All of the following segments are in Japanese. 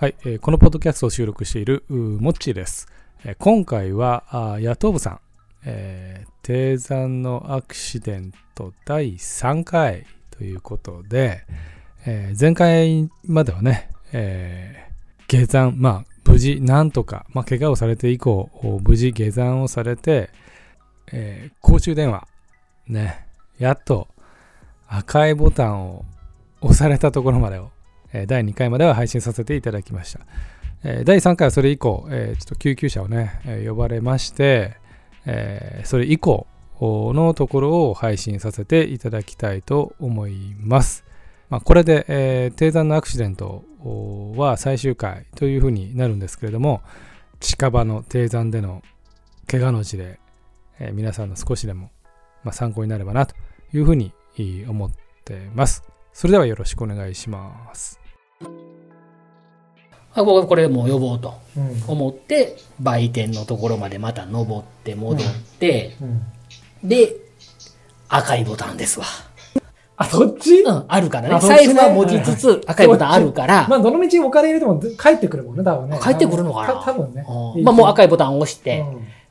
はい、えーこのポッドキャストを収録しているモッチーです。えー今回は野党部さん、えー低山のアクシデント第3回ということで、えー前回まではね、えー下山、まあ無事なんとか、まあ、怪我をされて以降、無事下山をされて、えー公衆電話、ね、やっと赤いボタンを押されたところまでを第2回までは配信させていただきました。第3回はそれ以降、ちょっと救急車をね、呼ばれまして、それ以降のところを配信させていただきたいと思います。まあ、これで、え低山のアクシデントは最終回というふうになるんですけれども、近場の低山での怪我の事例、え皆さんの少しでも、ま、参考になればなというふうに思ってます。それではよろしくお願いします。あ僕はこれもう呼ぼうとうん思って売店のところまでまた登って戻って、うんで赤いボタンですわ。あ、そっち？うん、あるからね。財布は持ちつつ赤いボタンあるから、まあ、どの道お金入れても帰ってくるもんね、多分ね。帰ってくるのかなた多分ね。うんまあもう赤いボタンを押して、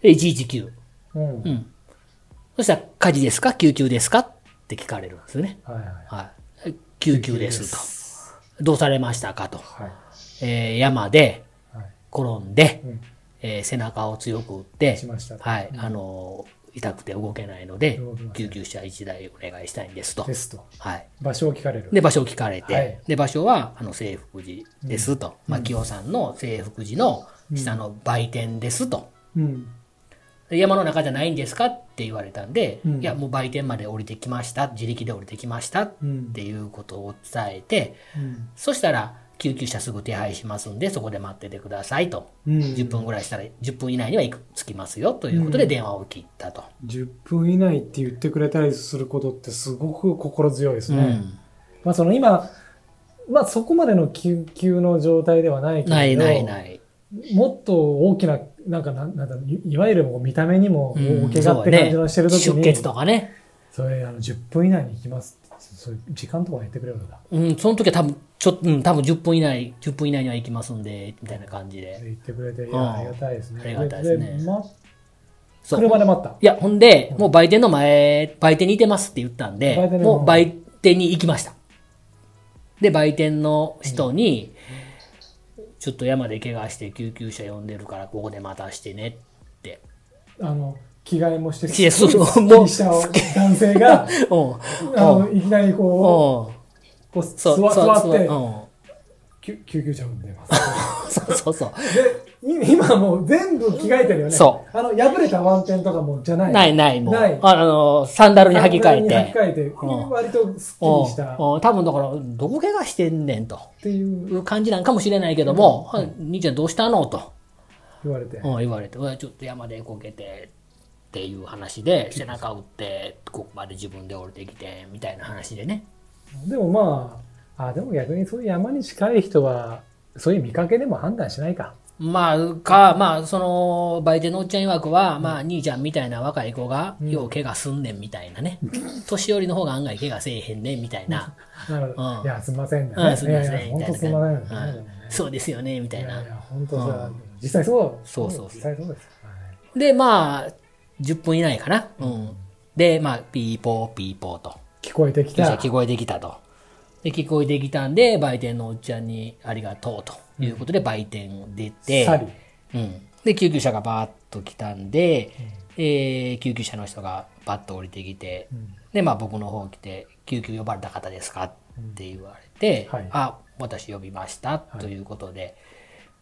で119。うん。うん。うん。そしたら火事ですか？救急ですか？って聞かれるんですよね。はいはい。はい。救急ですと。どうされましたかと。はい。えー山ではい。転んで、うん。えー背中を強く打って。はい、あのー痛くて動けないので救急車1台お願いしたいんですと。ですと。はい。場所を聞かれる。で、場所を聞かれて、はいで、場所は、あの、清福寺ですと。まあ、清さんの清福寺の下の売店ですと。うん。で山の中じゃないんですかって言われたんで、うんいや、もう売店まで降りてきました。自力で降りてきました。っうん。ていうことを伝えて、うん。そしたら、救急車すぐ手配しますんで、そこで待っててくださいと。うん。10分ぐらいしたら、10分以内には着きますよということで電話を切ったと。10分以内って言ってくれたりすることってすごく心強いですね。うんまあその今、まあそこまでの救急の状態ではないけれど、ないないない。もっと大きな、なんかなんなんだいいわゆるもう見た目にもうん大怪我って感じのしてる時に、出血とかね。それあの10分以内に行きますって、そういう時間とか言ってくれるんだ。うん、その時は多分、ちょっと、うん、多分10分以内、10分以内には行きますんで、みたいな感じで。言ってくれて、いうんや、ありがたいですね。ありがたいですね。車で待った？いや、ほんで、もう売店の前、売店にいてますって言ったんでもう売店に行きました。で、売店の人に、ちょっと山で怪我して救急車呼んでるから、ここで待たしてねって。あの、着替えもして、いや男性が、うん。あの、いきなりこうこう座座って、うん。救救急車呼んでます。そうそうそう。で、い今もう全部着替えてるよね。。そうあの、破れたワンペンとかもじゃない。ないない、もう。ないああの、サンダルに履き替えに履きて。替えて、うん割とすっきりしたっうんうん多分だから、どこ怪我してんねんとていう感じなんかもしれないけども、はい兄ちゃんどうしたのと、言われて。うん言われて、ちょっと山でこけてっていう話で、背中打って、ここまで自分で降りてきて、みたいな話でね。でもまあ、あ、でも逆にそういう山に近い人は、そういう見かけでも判断しないか。まあ、か、まあ、その、売店のおっちゃん曰くは、まあ、兄ちゃんみたいな若い子が、よう怪我すんねんみたいなね。年寄りの方が案外怪我せえへんねんみたいな。なるほど。うんいや、すみませんね。うん、すみません、本当すみませんそうですよね、みたいな。いや本当さ、実際そう。そうそうそう実際そうです。はいで、まあ、10分以内かな。うん。で、まあ、ピーポーピーポーと。聞こえてきた。聞こえてきたと。で、聞こえてきたんで、売店のおっちゃんにありがとうということで、売店出て、サリ。うん。で、救急車がバーッと来たんで、えー救急車の人がバッと降りてきて、で、まあ僕の方来て、救急呼ばれた方ですかって言われて、はい。あ、私呼びました、ということで、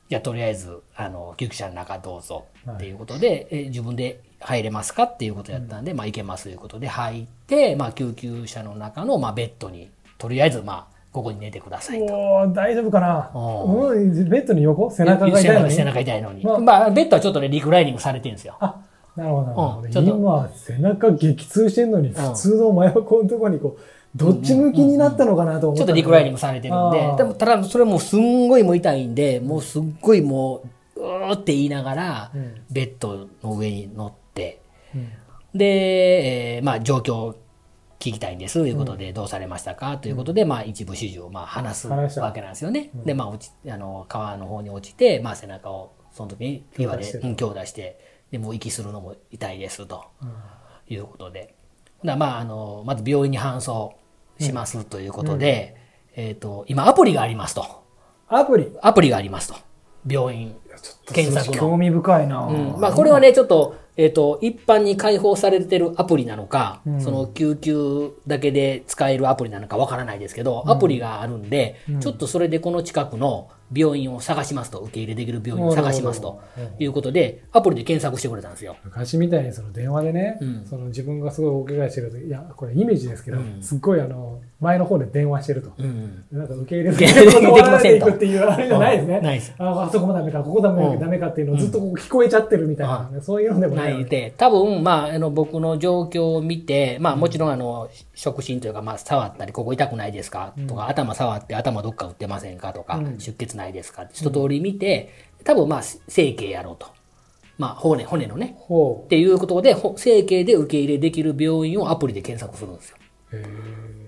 じゃあとりあえず、あの、救急車の中どうぞっていうことで、えー自分で入れますかっていうことやったんで、まあ行けますということで入って、まあ救急車の中の、まあベッドに、とりあえずまあ、ここに寝てくださいと。大丈夫かな？おうん。ベッドに横背中が痛いのに？背中痛いのに。まあまあ、ベッドはちょっとね、リクライニングされてるんですよ。あ、なるほど。うん今、背中激痛してんのに、普通の真横のところにこう、どっち向きになったのかなと思ったちょっとリクライニングされてるんで。でもただそれもうすんごいもう痛いんで、もうすっごいもう、うーって言いながらうん、ベッドの上に乗って、うん。で、えーまあ状況聞きたいんですということで、どうされましたか？ということで、まあ、一部始終をまあ話すわけなんですよね。で、まあ、落ち、あの、川の方に落ちて、まあ、背中を、その時に岩で、うん強打して、で、もう息するのも痛いですと。いうことで。まあ、あの、まず病院に搬送しますということで、えっ、と、今アプリがありますと。アプリ？アプリがありますと。病院。検索の興味深いな、うんまあ、これはね、ちょっと、えっ、と、一般に開放されてるアプリなのか、その救急だけで使えるアプリなのかわからないですけど、アプリがあるんで、ちょっとそれでこの近くの病院を探しますと、受け入れできる病院を探しますということで、アプリで検索してくれたんですよ。昔みたいにその電話でね、うん。その自分がすごい大怪我してるといやこれイメージですけど、うん。すっごいあの前の方で電話してると、うん。なんか受け入れ受け入れできませんと断られていくっていうあれじゃないですね、ないです。ああそこもダメかここダメか、うんダメかっていうのをずっとこう聞こえちゃってるみたいな、ねそういうのでもなないいで、多分、まあ、あの、僕の状況を見て、まあ、もちろん、あの、触診というか、まあ、触ったり、ここ痛くないですか？とか、頭触って頭どっか打ってませんか？とか、うん。出血ないですか？一通り見て、多分、まあ、整形やろうと。まあ、骨、骨のね。ほっていうことで、ほ整形で受け入れできる病院をアプリで検索するんですよ。うへ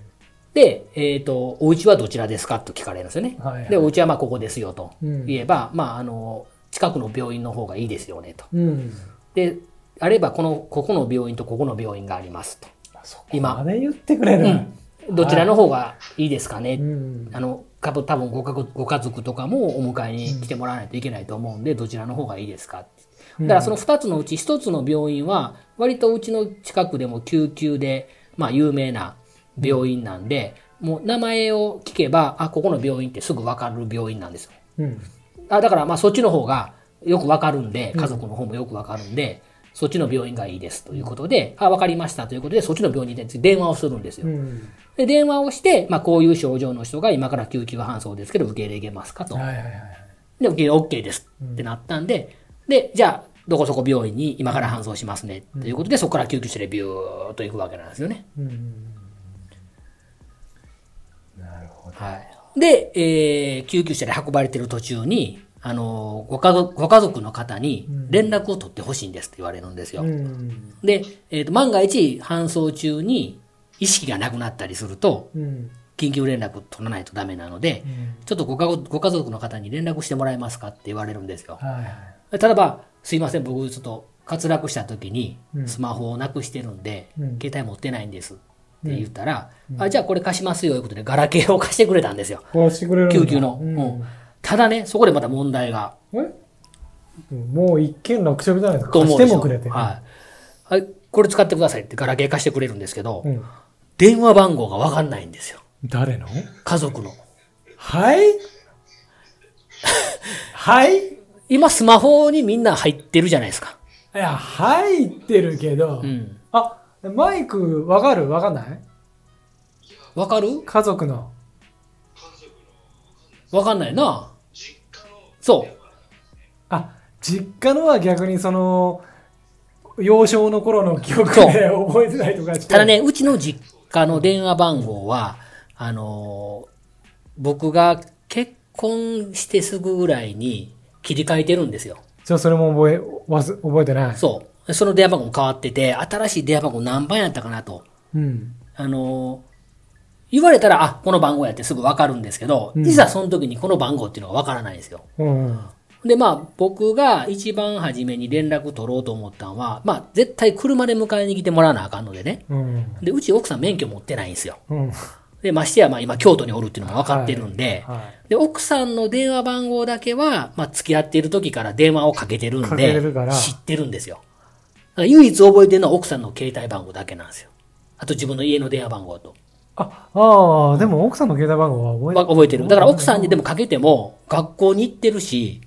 で、えっ、と、お家はどちらですかと聞かれるんですよね。はいはい。で、お家はまあ、ここですよとうん。言えば、まあ、あの、近くの病院の方がいいですよねと。えうん。で、あれば、この、ここの病院とここの病院がありますと。今まで言ってくれる、どちらの方がいいですかね。うん。あの、多分ご家族ご家族とかもお迎えに来てもらわないといけないと思うんで、どちらの方がいいですかだからその2つのうち1つの病院は、割とうちの近くでも救急で、まあ有名な病院なんで、もう名前を聞けば、あ、ここの病院ってすぐ分かる病院なんですよ。うんあだからまあそっちの方がよくわかるんで、家族の方もよくわかるんで、そっちの病院がいいですということで、あ、わかりましたということで、そっちの病院に電話をするんですよ。うんで、電話をして、まあこういう症状の人が今から救急搬送ですけど、受け入れますかと。はいはいはいで、受け入れ OK ですってなったんで、で、じゃあ、どこそこ病院に今から搬送しますねということで、そこから救急車でビューっと行くわけなんですよね。うんで、えー、救急車で運ばれてる途中に、あのーご家族、ご家族の方に連絡を取ってほしいんですって言われるんですよ。うん。で、えーと、万が一搬送中に意識がなくなったりすると、うん。緊急連絡取らないとダメなので、うん。ちょっとご家ご家族の方に連絡してもらえますかって言われるんですよ。はいはい。例えば、すいません、僕ちょっと滑落した時にうん。スマホをなくしてるんで、うん。携帯持ってないんです。って言ったら、あじゃあこれ貸しますよということで、ガラケーを貸してくれたんですよ。こうしてくれるんだ救急の。うんうんただね、そこでまた問題が。え？もう一件落着じゃないですか。貸してもくれて。はい。はい、これ使ってくださいってガラケー貸してくれるんですけど、うん電話番号がわかんないんですよ。誰の？家族の。はい？はい？今スマホにみんな入ってるじゃないですか。いや、入ってるけど、うん。あ、マイクわかる？わかんない？わかる？家族の。わかんないな。そう。あ、実家のは逆にその、幼少の頃の記憶で覚えてないとかして。ただね、うちの実家の電話番号は、あのー僕が結婚してすぐぐらいに切り替えてるんですよ。じゃあそれも覚え、わす覚えてない？そう。その電話番号も変わってて、新しい電話番号何番やったかなと。うん。あのー言われたら、あ、この番号やってすぐわかるんですけど、うんいざその時にこの番号っていうのがわからないんですよ。うん。で、まあ、僕が一番初めに連絡取ろうと思ったのは、まあ、絶対車で迎えに来てもらわなあかんのでね。うん。で、うち奥さん免許持ってないんですよ。うん。で、ましてや、まあ今京都におるっていうのも分かってるんで、はい。で、奥さんの電話番号だけは、まあ付き合っている時から電話をかけてるんかで、知ってるんですよ。ら唯一覚えてるのは奥さんの携帯番号だけなんですよ。あと自分の家の電話番号と。あ、ああ、でも奥さんの携帯番号は覚えわ覚えてる。だから奥さんにでもかけても、学校に行ってるし、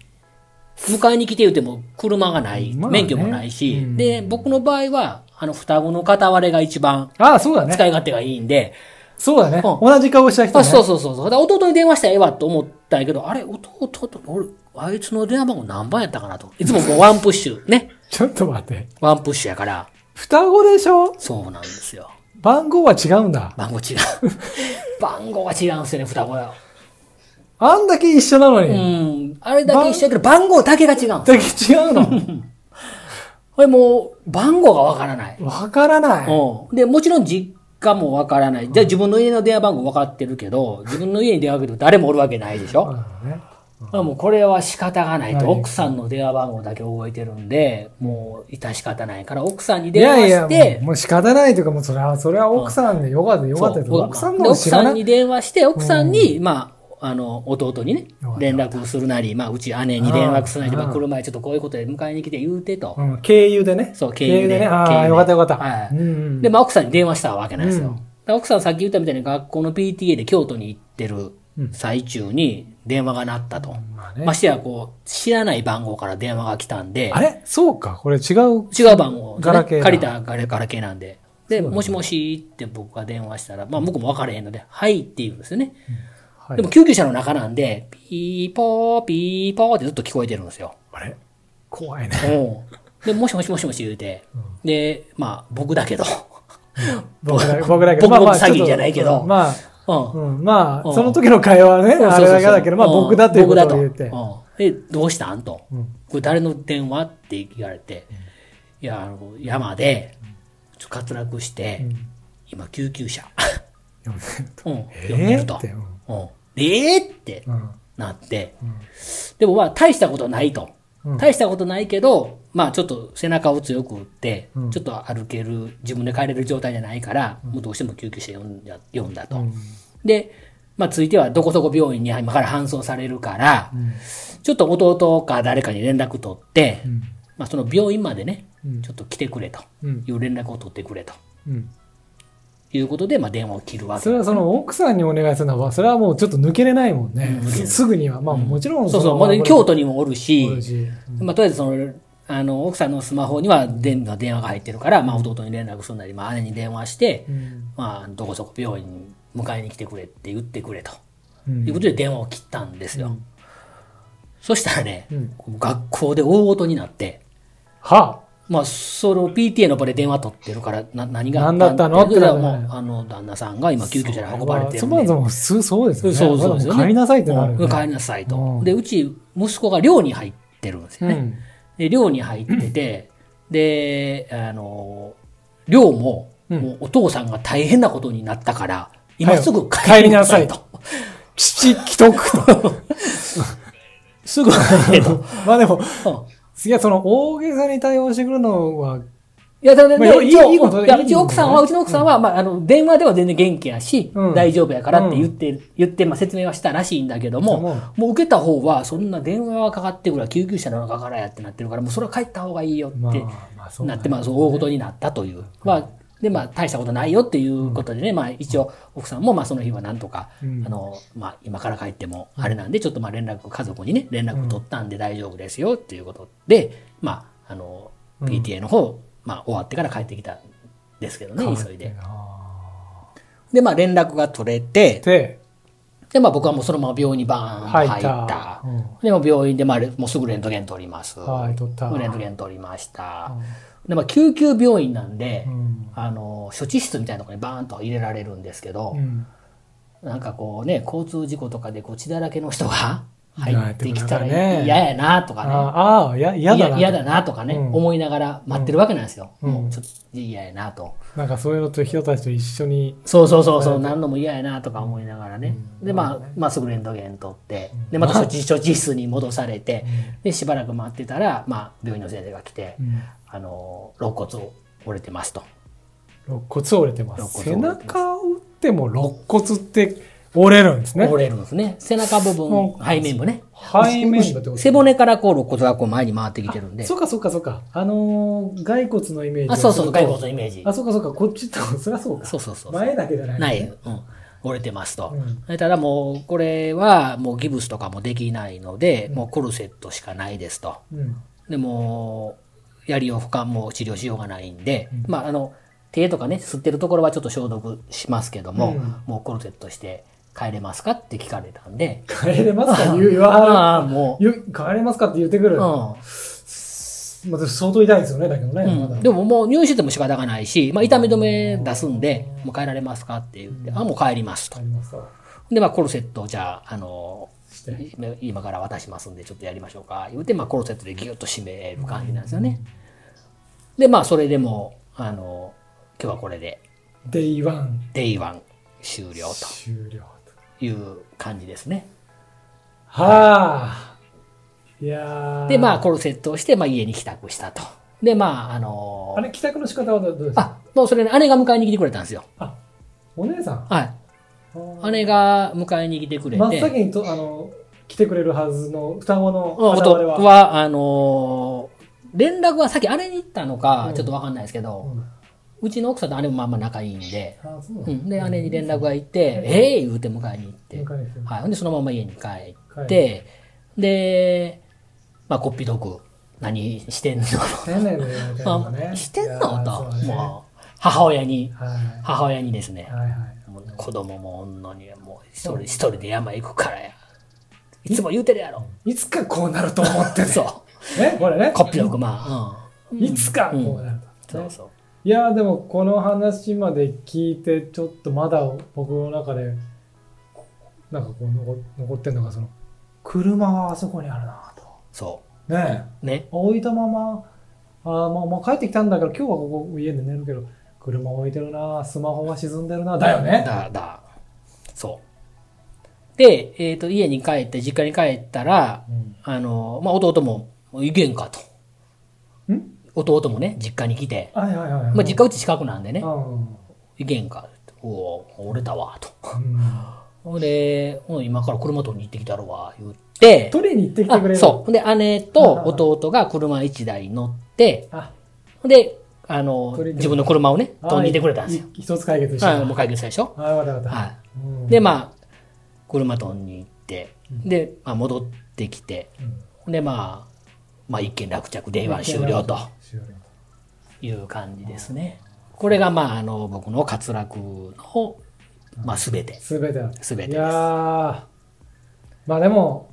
迎えに来て言うても車がない、まあね免許もないし、うんで、僕の場合は、あの、双子の片割れが一番ああ、そうだね。使い勝手がいいんで、そうだね。うん同じ顔した人ね。あそうそうそうそう。弟に電話したらええわと思ったんやけど、あれ、弟と、俺、あいつの電話番号何番やったかなと。いつももうワンプッシュ、ね。ちょっと待って。ワンプッシュやから、双子でしょ？そうなんですよ。番号は違うんだ。番号違う。番号が違うんですよね、双子は。あんだけ一緒なのうに。ん。あれだけ一緒やけど、番号だけが違うん。だけ違うの？これもう、番号がわからない。わからない。うん。で、もちろん実かもわからない。じゃあ自分の家の電話番号分かってるけど、自分の家に電話かけても誰もおるわけないでしょ？ねまあもうこれは仕方がないと。はい奥さんの電話番号だけ覚えてるんで、もう致し方ないから、奥さんにい電話やいや、して、もうもう仕方ないというか、もうそれは、それは奥さんでよかったよかった奥さんでの。奥さんに電話して、奥さんに、まあ、あの、弟にね連絡するなり、まあ、うち姉に連絡するなり、うんまあ、車でちょっとこういうことで迎えに来て言うてと。うん、経由でね。そう経由でね。ああ、よかったよかった。はいで、まあ、奥さんに電話したわけなんですよ。奥さんさっき言ったみたいに学校の PTA で京都に行ってる最中に電話が鳴ったと。まあねましてや、こう、知らない番号から電話が来たんで、あれ？そうか。これ違う。違う番号、ガラケーだ借りたガラガラケーなんで。で、もしもしって僕が電話したら、まあ僕も分からへんので、はいって言うんですよね。はいでも救急車の中なんで、ピーポー、ピーポーってずっと聞こえてるんですよ。あれ？怖いね。うんで、もしもしもしもし言うて、で、まあ僕だけど、僕だけ、僕だけど。僕詐欺じゃないけどちょっとまあ、うん。うん、まあ、うん。その時の会話はね、あれだけだけど、まあうん。僕だということを言って。で、どうしたん？と。うん。これ誰の電話？って言われて、いや、あの、山で、ちょっと滑落して、今救急車、うん、呼んでると。えー？ってうん。なって、でもまあ大したことないと。うん。大したことないけど、まあちょっと背中を強く打って、うん。ちょっと歩ける、自分で帰れる状態じゃないから、もうどうしても救急車呼んだ呼んだと。うん。で、まあついてはどこそこ病院に今から搬送されるから、ちょっと弟か誰かに連絡取って、ん。まあその病院までね、うん。ちょっと来てくれと。うん。いう連絡を取ってくれと。うん。いうことで、まあ電話を切るわけ。それはその奥さんにお願いするのは、それはもうちょっと抜けれないもんね。すすぐには。まあもちろんそうそう、まあ、京都にもおるし。まあ、とりあえずその、あの、奥さんのスマホには電話電話が入ってるから、まあ、弟に連絡するなり、まあ、姉に電話して、うんまあ、どこそこ病院に迎えに来てくれって言ってくれと。うんいうことで電話を切ったんですよ。そしたらね、うん学校で大事になって、はまあ、その PTA の場で電話取ってるから、な何があ何だったの？って言ったらもう、あの、旦那さんが今救急車で運ばれてるそ。もそも普通そうですよね。そうそうですよね。帰りなさいってなるよね。うん帰りなさいと。うんで、うち、息子が寮に入ってるんですよね。うんで、寮に入ってて、で、あの、寮も、うんもうお父さんが大変なことになったから、今すぐ帰帰りりなさいなさいと。父既得と。すぐ帰れと。まあでも、うんいや、その大げさに対応してくるのは、いや、だだまあいいで一応いいことでいやいいうち奥さんは、うちの奥さんは、まあ、あの、電話では全然元気やし、うん。大丈夫やからって言って、言って、まあ、説明はしたらしいんだけども、うん。もう受けた方は、そんな電話がかかってくら救急車の中からやってなってるから、もうそれは帰った方がいいよって、なって、まあ、そう大事になったという。まあ、で、まあ、大したことないよっていうことでね、まあ、一応、奥さんも、まあ、その日はなんとか、うん。あの、まあ、今から帰っても、あれなんで、ちょっとまあ、連絡、家族にね、連絡取ったんで大丈夫ですよっていうことで、まあ、あの、うん。PTA の方、まあ、終わってから帰ってきたんですけどね、急いで。あで、まあ、連絡が取れてー、で、で、まあ、僕はもうそのまま病院にバーンと入った。入ったうんでも病院で、まあ、もうすぐレントゲン取ります。はい取ったレントゲン取りました。で、まあ、救急病院なんで、うんあの、処置室みたいなところにバーンと入れられるんですけど、うんなんかこうね、交通事故とかでこう血だらけの人が入ってきたら嫌やなとかね。ああ、や嫌だな。嫌だなとかね、うん。思いながら待ってるわけなんですよ。うん。もうちょっと嫌やなと。なんかそういうのと人たちと一緒に、そうそうそうそう、何度も嫌やなとか思いながらね。で、まあ、まあ、すぐレントゲン取って、で、また処置、室に戻されて、で、しばらく待ってたら、まあ、病院の先生が来て、うん。あの、肋骨を折れてますと。肋骨折れてます。背中を打っても肋骨って折れるんですね。折れるんですね。背中部分背面部ね。背面部ってこと背骨からこう、肋骨がこう前に回ってきてるんで。そうかそうかそうか。あのー、骸骨のイメージをあ、そうそう、骸骨のイメージあ、。そうかそうか。こっちと、そりゃそうか。そうそうそう。前だけじゃない、ない、うん、折れてますと。うんただもう、これはもうギブスとかもできないので、もうコルセットしかないですと。うん。でも、やりよう負荷も治療しようがないんで、まあ、あの、手とかね、吸ってるところはちょっと消毒しますけども、うんもうコルセットして帰れますか？って聞かれたんで、帰れますか言う 言わはああ、もう帰れますかって言ってくる。う、まあ、相当痛いですよね、だけどね。うん。でももう入院してても仕方がないし、まあ、痛み止め出すんで、もう帰られますかって言って、あ、もう帰りますと帰。りますかで、まあ、コルセットをじゃあ、あの。今から渡しますんで、ちょっとやりましょうか。言うて、まあ、コルセットでギュッと締める感じなんですよね。で、まあ、それでも、あの、今日はこれでデイワンデイワン終了終了と。という感じですね。はあ。いやーで、まあ、コルセットをして、まあ、家に帰宅したと。で、まあ、あのあれ、帰宅の仕方はどうですか？あ、もうそれね、姉が迎えに来てくれたんですよ。お姉さん？はい。姉が迎えに来てくれて。真っ先にとあの来てくれるはずの双子のうん我々は。弟は、あのー連絡はさっきあれに行ったのかう、んちょっとわかんないですけど、うんうちの奥さんと姉もまあまあ仲いいんで、うん、で、姉に連絡が行って、ええ言うて迎えに行って、はい。で、そのまま家に帰帰って、で、まあ、こっぴどく、何してんの？してんのね。あしてんの？いやーと、もう、母親に、はい。母親にですね、子供も女にはもう一人一人で山行くからや。いつも言うてるやろ。いつかこうなると思ってねそう。ねこれね。こっぴどく、まあ、うん。いつかこうなると、そうそう。いやーでもこの話まで聞いてちょっとまだ僕の中でなんかこう残残ってんのがその車はあそこにあるなとそねえう。ね。置いたままあー、まあ、まあ帰ってきたんだから今日はここ家で寝るけど車置いてるなスマホは沈んでるなだよねだ、だ。そう。で、えっ、と、家に帰って、実家に帰ったら、うんあの、まあ、弟も、行けんかと。ん弟もね、実家に来て、まあ、実家うち近くなんでね、うん行けんか。おお、折れたわ、と。うん。ほんで、今から車取りに行ってきたるわ、言って、取りに行ってきてくれる。あそう。で、姉と弟が車一台乗って、あ。ほんで、あの自分の車をね、あ取りに行ってくれたんですよ。い一つ解決した。はい、もう解決したでしょ。はいわかったわかった、はうん。い。で、まあ、車取りに行って、で、まあ、戻ってきて、うんで、まあ、まあ、一件落着、電話終了という感じですね。これが、まあ、あの、僕の滑落の、まあ、すべて。すべてだすべてですいやーまあでも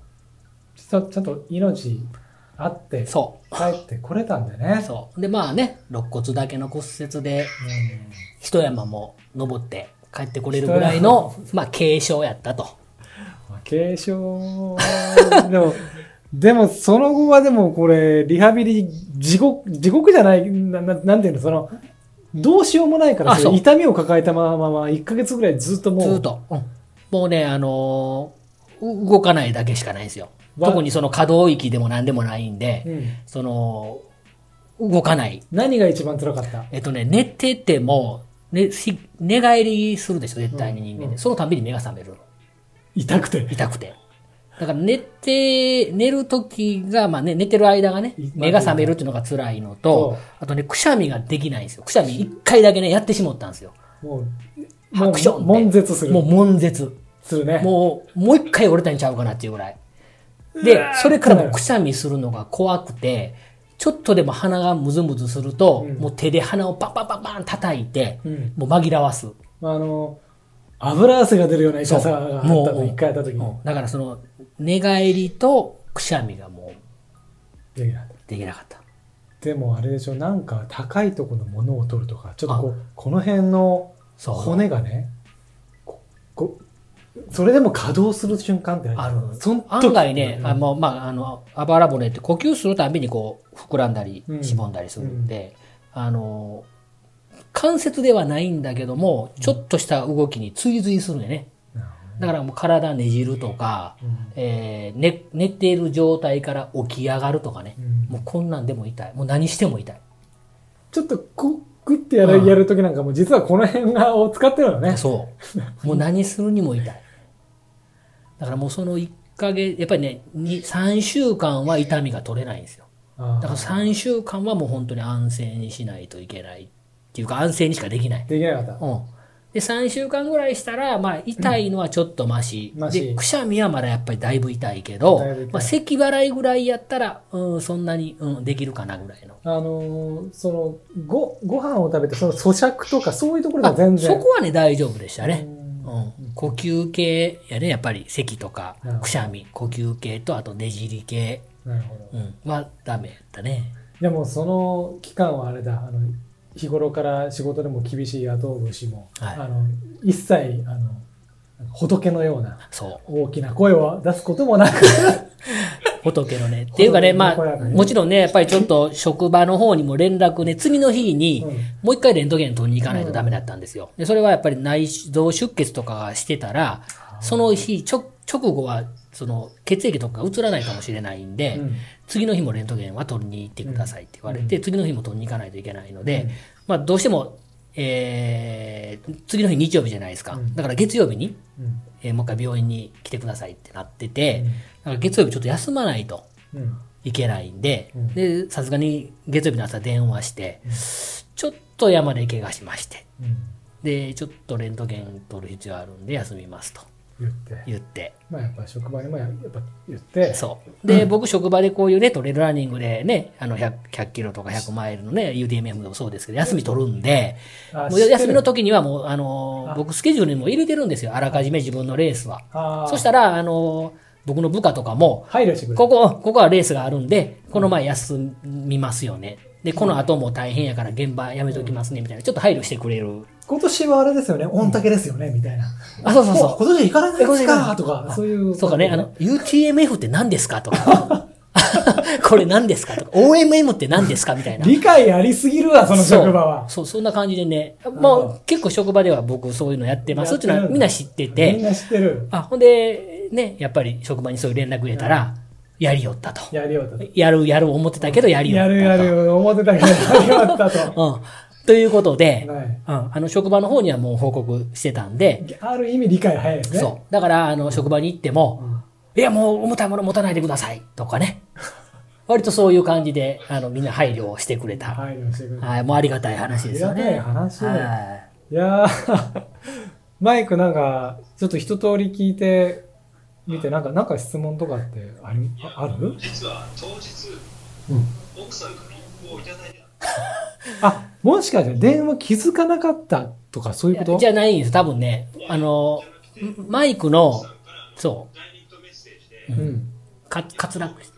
ちゃちゃんと命あって帰そってこれたんでねう。そう。で、まあね、肋骨だけの骨折で、うん一山も登って帰ってこれるぐらいの、まあ、軽傷やったと。まあ軽傷でもでもその後はでもこれリハビリ地獄地獄じゃないなななんていうのそのどうしようもないから痛みを抱えたまま1ヶ月ぐらいずっともうずーっと。うんもうね、あのーう動かないだけしかないんですよ。わ特にその可動域でも何でもないんで、うんその、動かない。何が一番辛かった？えっとね、寝てても、ね、し寝返りするでしょ、絶対に人間で。うんうんそのたんびに目が覚めるの。痛くて痛くて。だから寝て、寝る時が、まあね、寝てる間がねい、目が覚めるっていうのが辛いのそと、あとね、くしゃみができないんですよ。くしゃみ一回だけね、やってしまったんですよ。もうもうハクションで悶絶するもう悶絶。するねもう、もう一回折れたんちゃうかなっていうぐらい。で、それからもうくしゃみするのが怖くて、ちょっとでも鼻がムズムズすると、うんもう手で鼻をパンパンパンパン叩いて、うんもう紛らわす。あの油汗が出るような痛さがあったもうと一回やった時にうんだからその、寝返りとくしゃみがもうできなかった。できなかった。でもあれでしょなんか高いところのものを取るとかちょっとこうこの辺の骨がねそれでも稼働する瞬間ってあるそん時案外ね、うん。あの、まあ、あの、あばら骨って呼吸するたびにこう、膨らんだり、うん。しぼんだりするんで、あの、関節ではないんだけども、ちょっとした動きに追随するんでね。だからもう体ねじるとか、うんえー寝、寝ている状態から起き上がるとかね。うんもうこんなんでも痛い。もう何しても痛い。ちょっとこグッてやる,、うんやる時なんかも実はこの辺がを使ってるのねそう。もう何するにも痛い。だからもうその1ヶ月、やっぱりね、に3週間は痛みが取れないんですよ。あだから3週間はもう本当に安静にしないといけないっていうか安静にしかできない。できなかったうん。で、3週間ぐらいしたら、まあ痛いのはちょっとマシ。マシ。で、くしゃみはまだやっぱりだいぶ痛いけどまあ咳払いぐらいやったら、うん、そんなに、うん、できるかなぐらいの。あのーそのごご飯を食べてその咀嚼とかそういうところであは全然。そこはね、大丈夫でしたね。うん。うん、呼吸系やね、やっぱり咳とかくしゃみ、呼吸系とあとねじり系、なるほど。うん、はダメやったね。でもその期間はあれだあの日頃から仕事でも厳しい野党節も、はいあの一切あの仏のようなそう。大きな声を出すこともなく 仏のね。っていうかね、まあ、もちろんね、やっぱりちょっと職場の方にも連絡ね、次の日にうん、もう一回レントゲン取りに行かないとダメだったんですよ。で、それはやっぱり内臓出血とかがしてたら、その日、ちょ直後は、その血液とかが移らないかもしれないんで、うん次の日もレントゲンは取りに行ってくださいって言われて、次の日も取りに行かないといけないので、まあどうしても、えー次の日日曜日じゃないですか。うん。だから月曜日に、うん。えーもう一回病院に来てくださいってなってて、だから月曜日ちょっと休まないとうん。いけないんで、うん。で、さすがに月曜日の朝電話して、ちょっと山で怪我しまして、うん。で、ちょっとレントゲン取る必要あるんで休みますと言って。言って、まあやっぱ職場にもややっぱ言って。そう。で、僕職場でこういうね、トレイルランニングでね、あの100、100キロとか100マイルのね、UDMF もそうですけど、休み取るんで、もう休みの時にはもう、あのあ僕スケジュールにも入れてるんですよ。あらかじめ自分のレースは。そしたら、あの僕の部下とかも、配慮してくれる。ここ、ここはレースがあるんで、この前休みますよね。で、この後も大変やから現場やめときますね、みたいな。ちょっと配慮してくれる。今年はあれですよね、御嶽ですよね、みたいな。あ、そうそうもそう今年行かれないですえかとか、そういう。う。そうかね、あの、UTMF って何ですか？とか。これ何ですか？とか。OMM って何ですか？みたいな。理解ありすぎるわ、その職場は。そう、そんな感じでね。もう結構職場では僕そういうのやってますっていうのはみんな知ってみんて。な知ってる。あ、ほんで、ね、やっぱり職場にそういう連絡入れたら、やりよったと。やりようと。やる、やる思ってたけどやりよったと。やるやる、思ってたけど、やりよったと。うん。ということで、はいうん、あの、職場の方にはもう報告してたんで、ある意味理解早いですね。そう。だから、あの、職場に行っても、いや、もう重たいもの持たないでください、とかね。割とそういう感じで、あの、みんな配慮をしてくれた。配慮してくれる。はい、もうありがたい話ですよね。ありがたい話はいやー、マイクなんか、ちょっと一通り聞いてみて、なんか、なんか質問とかってありあある？実は当日、うん奥さんから一報をいただいて あ、もしかして電話気づかなかったとかそういうこと？じゃないんです。多分ね、あの、マイクの、そダイレクトメッセージでう、うん。か滑落し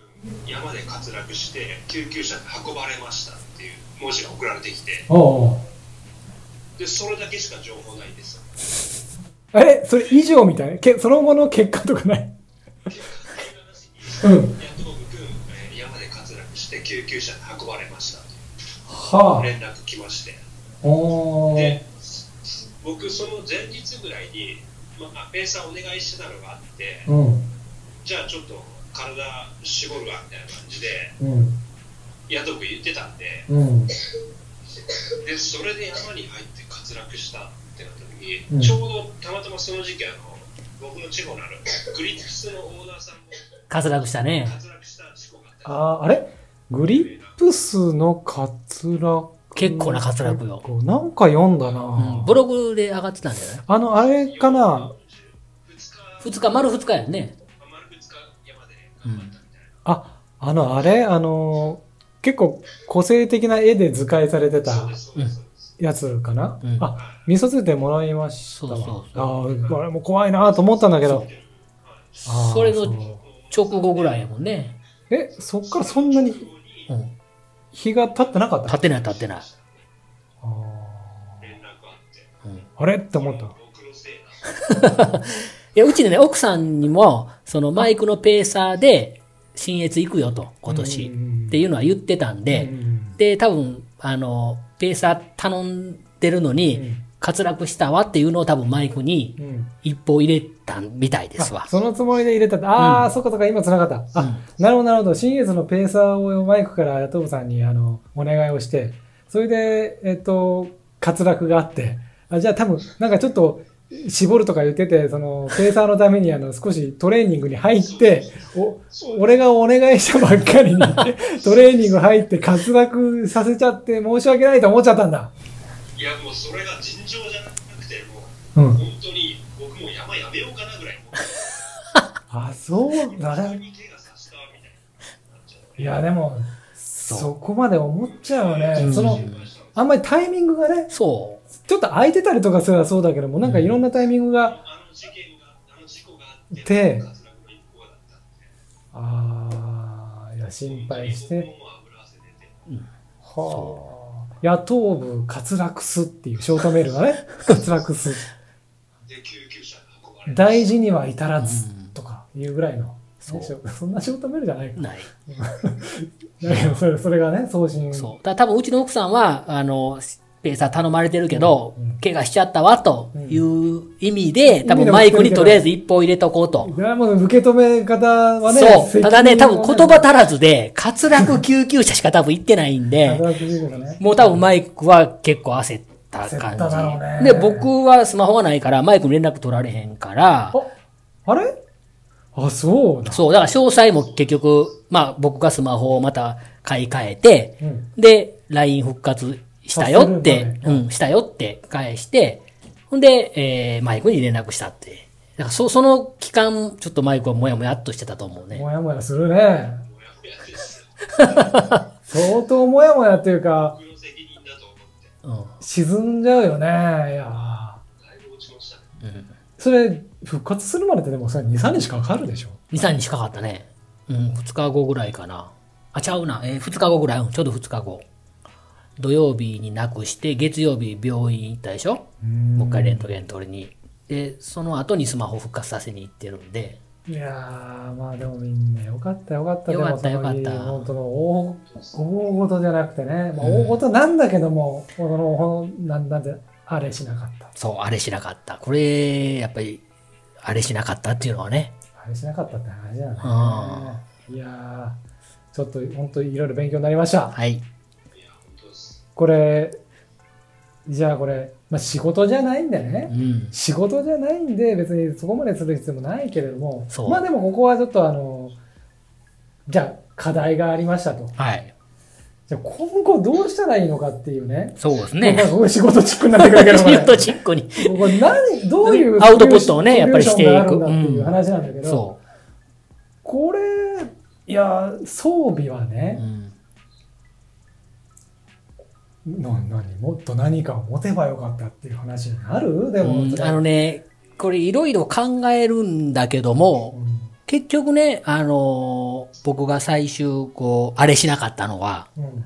山で滑落して救急車で運ばれましたっていう文字が送られてきて。おうおう。でそれだけしか情報ないんですよ。あれそれ以上みたい？なけその後の結果とかない？うん。やっと僕君、えー山で滑落して救急車で運ばれました。は連絡来ましてあ。おーで僕その前日ぐらいに、まあ、ペーサーお願いしてたのがあってうん。じゃあちょっと体絞るわみたいな感じでうん。やっとく言ってたんでうん。でそれで山に入って滑落したってなった時に、うんちょうどたまたまその時期あの僕の地方のあるグリップスのオーナーさんも滑落したね。滑落した事故があったあーあれ？グリ？ップスの滑落。結構な滑落よ。結構なんか読んだな、うん、ブログで上がってたんじゃない？あの、あれかな？2日二日、丸二日やね。丸2日山で頑張ったみたいな、あ、あの、あれ？あの、結構個性的な絵で図解されてたやつかな、うん。あ、見させてもらいましたわ。そうそうあーあれも怖いなと思ったんだけど。それのそう。直後ぐらいやもんね。え、そっからそんなに？うん。日が経ってなかった？立ってない立ってない。ああれ？って思った。いや、うちでね、奥さんにも、そのマイクのペーサーで、新越行くよと、今年。うんっていうのは言ってたんで、うん。で、多分、あの、ペーサー頼んでるのに、うん滑落したわっていうのを多分マイクにうん一報入れたみたいですわあ。そのつもりで入れた。ああ、そっかそっか、今繋がった。あ、なるほど、なるほど。新越のペーサーをマイクからト部さんにあのお願いをして、それで、えっと、滑落があって、あじゃあ多分、なんかちょっと、絞るとか言ってて、その、ペーサーのためにあの、少しトレーニングに入って、お、俺がお願いしたばっかりに、トレーニング入って滑落させちゃって申し訳ないと思っちゃったんだ。いやもうそれが尋常じゃなくてもううん。本当に僕も山やめようかなぐらい。も うあ、そう、ななっちゃう。いや、でも、そこまで思っちゃうよね。うん。その、あんまりタイミングがね、そう。ちょっと空いてたりとかすればそうだけども、なんかいろんなタイミングが、あの事件があの事故があってでああ、いや、心配して、僕も油汗出てはあ。野党部滑落すっていうショートメールがね、滑落す。大事には至らずとかいうぐらいの。そうそんな仕事メールじゃないか。ない。だけど、それ、それがね、送信。そう。だ多分うちの奥さんは、あの、ペーサー頼まれてるけど、怪我しちゃったわ、という意味で、多分マイクにとりあえず一本入れとこうと。いや、もう受け止め方はね、そう。ただね、多分言葉た足らずで、滑落救急車しか多分言ってないんで、ね。もう多分マイクは結構焦った感じ。で、僕はスマホがないから、マイクに連絡取られへんから、あ、あれ？あ、そうだ。そう、だから詳細も結局、まあ僕がスマホをまた買い替えて、うん。で、LINE 復活したよって、うん、したよって返して、ほんで、えー、マイクに連絡したって。だからそ、その期間、ちょっとマイクはもやもやっとしてたと思うね。もやもやするね。もやもやです。相当もやもやっていうか、うん。沈んじゃうよね。いやだいぶ落ちましたね。うん。それ、復活するまでってでもそれ2、3日かかるでしょ。2、3日かかったね。うん、2日後ぐらいかな。あ、ちゃうな。えー、2日後ぐらい。うん、ちょうど2日後。土曜日になくして、月曜日病院行ったでしょ？もう一回レントゲン取りに。で、その後にスマホ復活させに行ってるんで。いやー、まあでもみんなよかったよかった。よかったよかった本当の大、大事じゃなくてね。まあ、うん大事なんだけども、この、ほんなんなんで、あれしなかった。そう、あれしなかった。これ、やっぱり、あれしなかったっていうのはね。あれしなかったって話だあね。いやー、ちょっと本当いろいろ勉強になりました。はい。これ、じゃあこれ、まあ仕事じゃないんでね。うん。仕事じゃないんで別にそこまでする必要もないけれどもまあでもここはちょっとあのじゃあ課題がありましたとはい。じゃあ今後どうしたらいいのかっていうねそうですまあね。仕事チックになってくるけどシこれフトチックに。ここ何どういうアウトプットをねやっぱりしていくっていう話なんだけど、そこれいや装備はう。うね、ん。な何もっと何かを持てばよかったっていう話になる？でも、うんあのね、これいろいろ考えるんだけども、結局ね、あのー僕が最終、こう、あれしなかったのは、うん。うん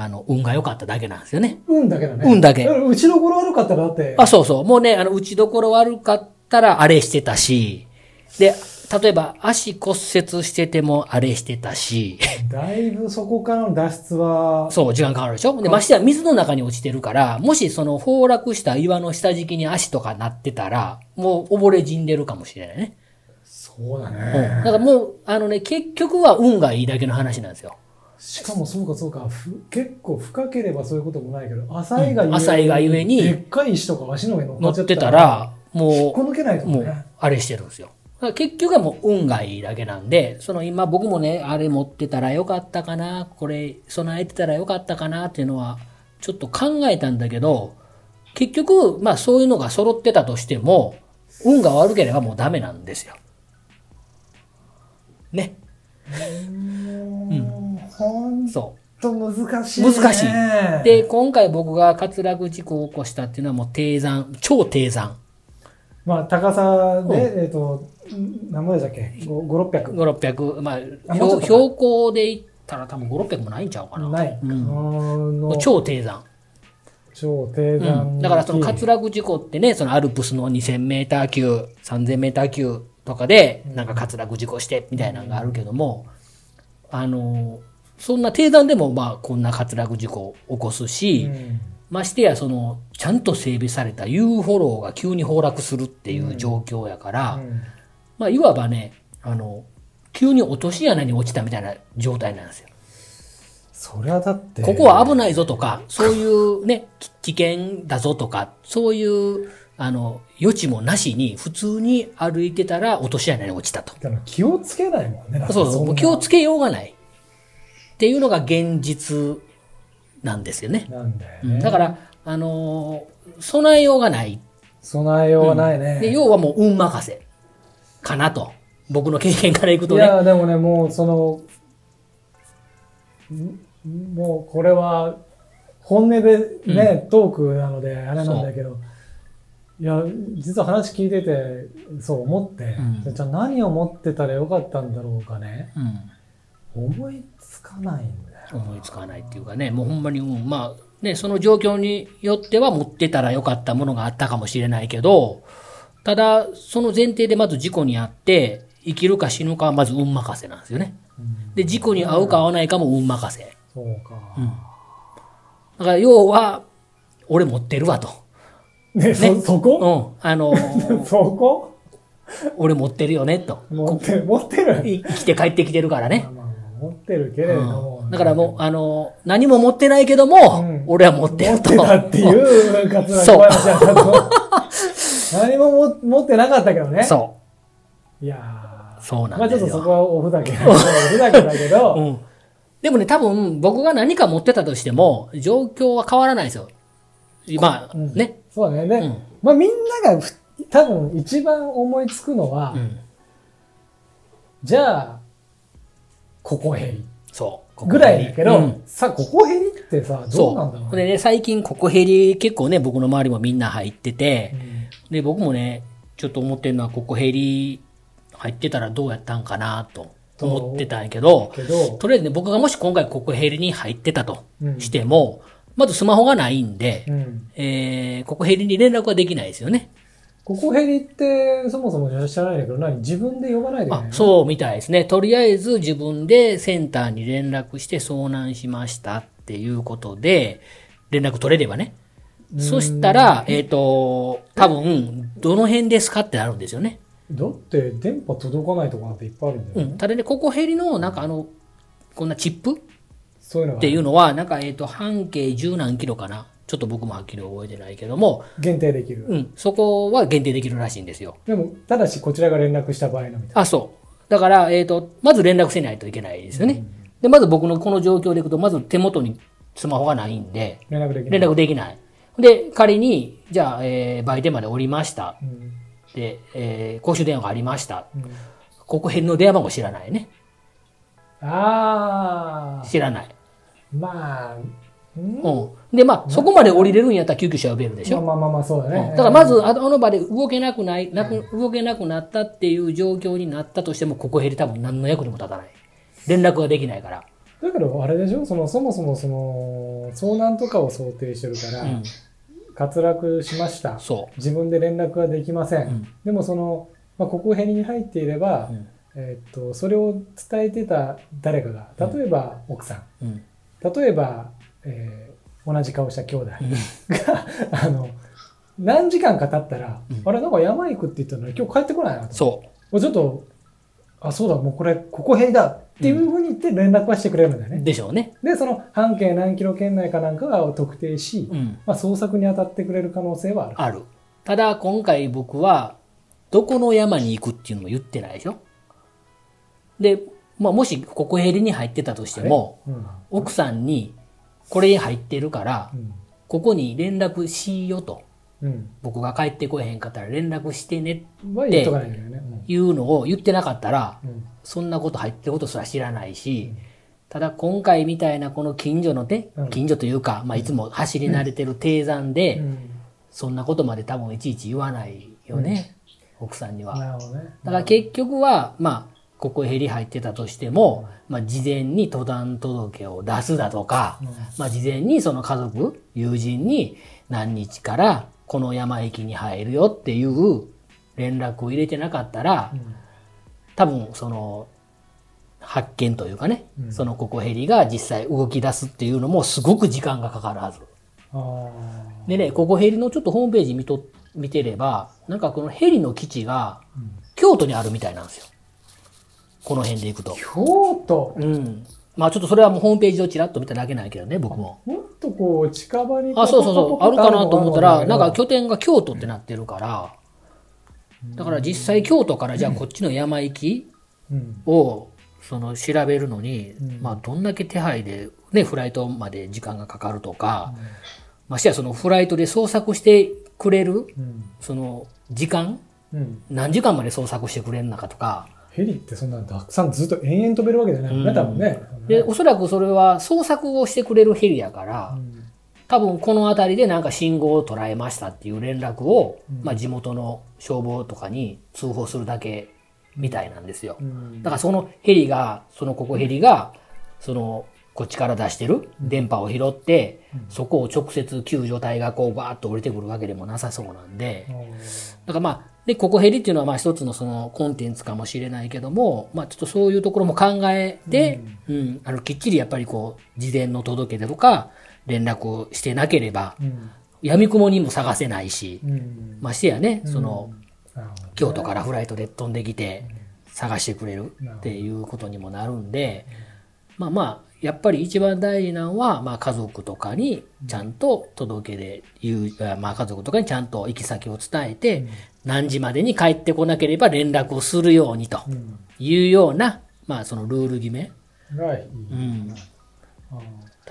あの、運が良かっただけなんですよね。運だけだね。運だけ。うちの頃悪かったらだって。あ、そうそう。もうね、あの、打ちどころ悪かったらあれしてたし、で、例えば足骨折しててもあれしてたし、だいぶそこからの脱出は、そう、時間かかるでしょ？で、ましてや水の中に落ちてるから、もしその崩落した岩の下敷きに足とかなってたら、もう溺れ死んでるかもしれないね。そうだうん。ね。だからもう、あのね、結局は運がいいだけの話なんですよ。しかもそうかそうか、ふ結構深ければそういうこともないけど、浅いがゆえに、うん浅いがゆえにでっかい石とか足の上に乗乗っっかっちゃってたたら、も引っこ抜けないとう、もうあれしてるんですよ。結局はもう運がいいだけなんで、その今僕もね、あれ持ってたらよかったかな、これ備えてたらよかったかなっていうのは、ちょっと考えたんだけど、結局、まあそういうのが揃ってたとしても、運が悪ければもうダメなんですよ。ね。うんそう。と難しい、ね。難しい。で、今回僕が滑落事故を起こしたっていうのはもう低山、超低山。まあ、高さで、うんえっ、と、ん何ぼでしたっけ ?5、600。5、600、まあ、あ標標高で言ったら多分5、600もないんちゃうかな。ない。うん超低山。超低う山、ん。だからその滑落事故ってね、そのアルプスの2000メーター級、3000メーター級とかで、なんか滑落事故してみたいなのがあるけども、あの、そんな低山でもまあこんな滑落事故を起こすし、うんましてやその、ちゃんと整備された U フォローが急に崩落するっていう状況やから、うんまあいわばね、あの、急に落とし穴に落ちたみたいな状態なんですよ。そりゃだって。ここは危ないぞとか、そういうね、き 危険だぞとか、そういう、あの、余地もなしに、普通に歩いてたら落とし穴に落ちたと。だから気をつけないもんね。そうそう、気をつけけようがない。っていうのが現実なんですよね。なんだよね。うんだから、あのー備えようがない。備えようがないね。で、要はもう運任せ。かなと。僕の経験からいくといね。やでもねもうそのんもうこれは本音でね、トークなのであれなんだけどいや実は話聞いててそう思って、うんじゃあ何を持ってたらよかったんだろうかねうん。思いつかないん思いつかないっていうかね、もうほんまに、うん、まあ、ね、その状況によっては持ってたらよかったものがあったかもしれないけど、ただ、その前提でまず事故にあって、生きるか死ぬかはまず運任せなんですよね。で、事故に遭うか遭わないかも運任せ。そうか。だから要は、俺持ってるわと。ね、そ、そこ？うん。あのー そこ？俺持ってるよねと。持ってる、持ってる。い生きて帰ってきてるからね。持ってるけれども。だからもう、あのー何も持ってないけども、うん俺は持ってると。持ってたっていう、かつら小林だと。何もも持ってなかったけどね。そう。いやーそうなんまあちょ。っとそこはオフだけど、オフだけだけうど、ん。でもね、多分僕が何か持ってたとしても、状況は変わらないですよ。まあ、うんね。そうだね。で、うんまあみんながふ多分一番思いつくのは、うん。じゃあ、ここヘリそう。ぐらいだけど、うんさ、ここヘリってさ、どうなんだろうね。そう。でね、最近ココヘリ結構ね、僕の周りもみんな入っててう、んで、僕もね、ちょっと思ってるのはココヘリ入ってたらどうやったんかなと思ってたんやけど、けど、とりあえずね、僕がもし今回ココヘリに入ってたとうんしても、まずスマホがないんで、うん。えー、ココヘリに連絡はできないですよね。ここヘリって、そもそも知らないんだけど、何自分で呼ばないといけないの、あそうみたいですね。とりあえず自分でセンターに連絡して遭難しましたっていうことで、連絡取れればね。そしたら、えっ、と、多分、どの辺ですかってなるんですよね。だって、電波届かないとこなんていっぱいあるんだよ。うん。ただね、ココヘリの、なんかあの、こんなチップ？そういうのがっていうのは、なんか、えっ、と、半径十何キロかな。ちょっと僕もはっきり覚えてないけども、限定できる。うん。そこは限定できるらしいんですよ。でも、ただしこちらが連絡した場合のみたいあ、そう。だから、えっ、と、まず連絡しないといけないですよね。で、まず僕のこの状況でいくと、まず手元にスマホがないんで、な。連絡できる。連絡できない。で、仮に、じゃあ、えー、売店まで降りました。うん。で、えー、公衆電話がありました。うんここ辺の電話番号知らないね。あ知らない。ー、まあ、うんうん。で、まあ、そこまで降りれるんやったら救急車呼べるでしょ。まあまあまあまあ、そうだね。うんだからまず、あの場で動けなくない、なく、動けなくなったっていう状況になったとしても、ここ減り多分何の役にも立たない。連絡ができないから。だけど、あれでしょ？その、そもそもその、遭難とかを想定してるから、うん。滑落しました。そ自分で連絡ができません。うんでもその、まあ、ここヘリに入っていれば、うんえーっと、それを伝えてた誰かが、例えば奥さん。例えば、えー同じ顔した兄弟が、あの、何時間か経ったら、うんあれ、なんか山行くって言ったのに今日帰ってこないなと。そもうちょっと、あ、そうだ、もうこれ、ここヘリだっていうふうに言って連絡はしてくれるんだよう。ね。でしょうね。で、その半径何キロ圏内かなんかを特定し、うん。まあ、捜索に当たってくれる可能性はある。ある。ただ、今回僕は、どこの山に行くっていうのも言ってないでしょ。で、まあ、もし、ここヘリに入ってたとしても、うん。奥さんに、これに入ってるからう、ん。ここに連絡しようと。うん。僕が帰ってこえへんかったら連絡してねっとかないうのを言ってなかったら、うん。そんなこと入ってることすら知らないし、ただ今回みたいなこの近所のねうん、近所というか、まあいつも走り慣れてる低山で、うん。そんなことまで多分いちいち言わないよね、奥さんには。だから結局は、まあ、ここヘリ入ってたとしても、まあ事前に登山届を出すだとか、まあ事前にその家族、友人に何日からこの山駅に入るよっていう連絡を入れてなかったら、うん。多分その発見というかね、うん。そのココヘリが実際動き出すっていうのもすごく時間がかかるはず。あでね、ココヘリのちょっとホームページ見と、見てれば、なんかこのヘリの基地が京都にあるみたいなんですよ。この辺で行くと。ー。京都？うん。まあちょっとそれはもうホームページをちらっと見ただけなんやけどね、僕も。もっとこう近場にあ、そうそうそう、あるかなと思ったら、な。んか今拠点が京都ってなってるから、だから実際京都からじゃあこっちの山行きうん。を、その調べるのに、うん。まあどんだけ手配で、ね、フライトまで時間がかかるとか、ましてやそのフライトで捜索してくれる、うん。その時間うん何時間まで捜索してくれるのかとか、ヘリってそんなたくさんずっと延々飛べるわけじゃない。もん。ね、うん多分ね。で、おそらくそれは捜索をしてくれるヘリやから、うん。多分この辺りでなんか信号を捉えましたっていう連絡を、うん。まあ地元の消防とかに通報するだけみたいなんですよ。うん。だからそのヘリが、そのここヘリが、そのこっちから出してる？電波を拾って、そこを直接救助隊がこうバーッと降りてくるわけでもなさそうなんで、だからまあ、で、ココヘリっていうのはまあ一つのそのコンテンツかもしれないけども、まあちょっとそういうところも考えて、うん、あの、きっちりやっぱりこう、事前の届け出とか、連絡してなければ、うん。闇雲にも探せないし、うん。ましてやね、その、なるほど京都からフライトで飛んできて探してくれるっていうことにもなるんで、まあまあ、やっぱり一番大事なのは、まあ家族とかにちゃんと届けで言う、まあ家族とかにちゃんと行き先を伝えて、何時までに帰ってこなければ連絡をするようにとうん。いうような、まあそのルール決め。がいいうん。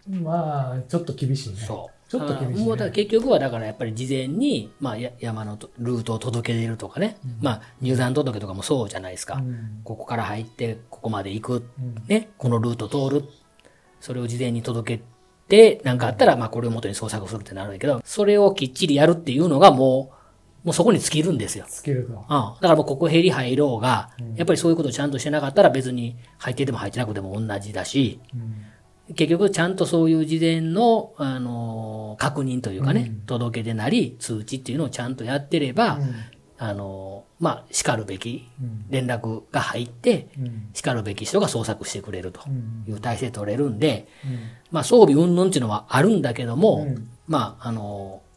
うん。まあちょっと厳しいね。そう。ちょっと厳しいね。あもうだ結局はだからやっぱり事前に、まあや山のとルートを届け出るとかね、まあ入山届とかもそうじゃないですか。うん。ここから入ってここまで行く、うん。ね、このルート通る。それを事前に届けて、なんかあったら、まあこれを元に捜索するってなるんだけど、それをきっちりやるっていうのがもう、もうそこに尽きるんですよ。スキルと。うん。だからもうここヘリ入ろうが、やっぱりそういうことをちゃんとしてなかったら別に入ってても入ってなくても同じだし、うん。結局ちゃんとそういう事前の、あのー確認というかね、届け出なり通知っていうのをちゃんとやってれば、あのーまあ、叱るべきうん。連絡が入って、うん。叱るべき人が捜索してくれるとうん。いう体制取れるんで、うん。まあ、装備云々っていうのはあるんだけども、うん。まあ、あのー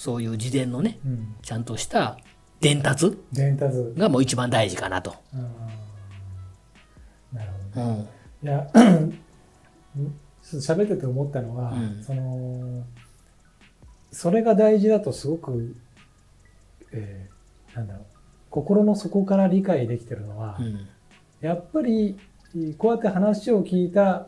そういう事前のね、うん。ちゃんとした伝達伝達。がもう一番大事かなと。うんなるほどね。うん。いや 喋ってて思ったのは、うん。そのそれが大事だとすごく、えーなんだろう心の底から理解できてるのは、うん。やっぱりこうやって話を聞いた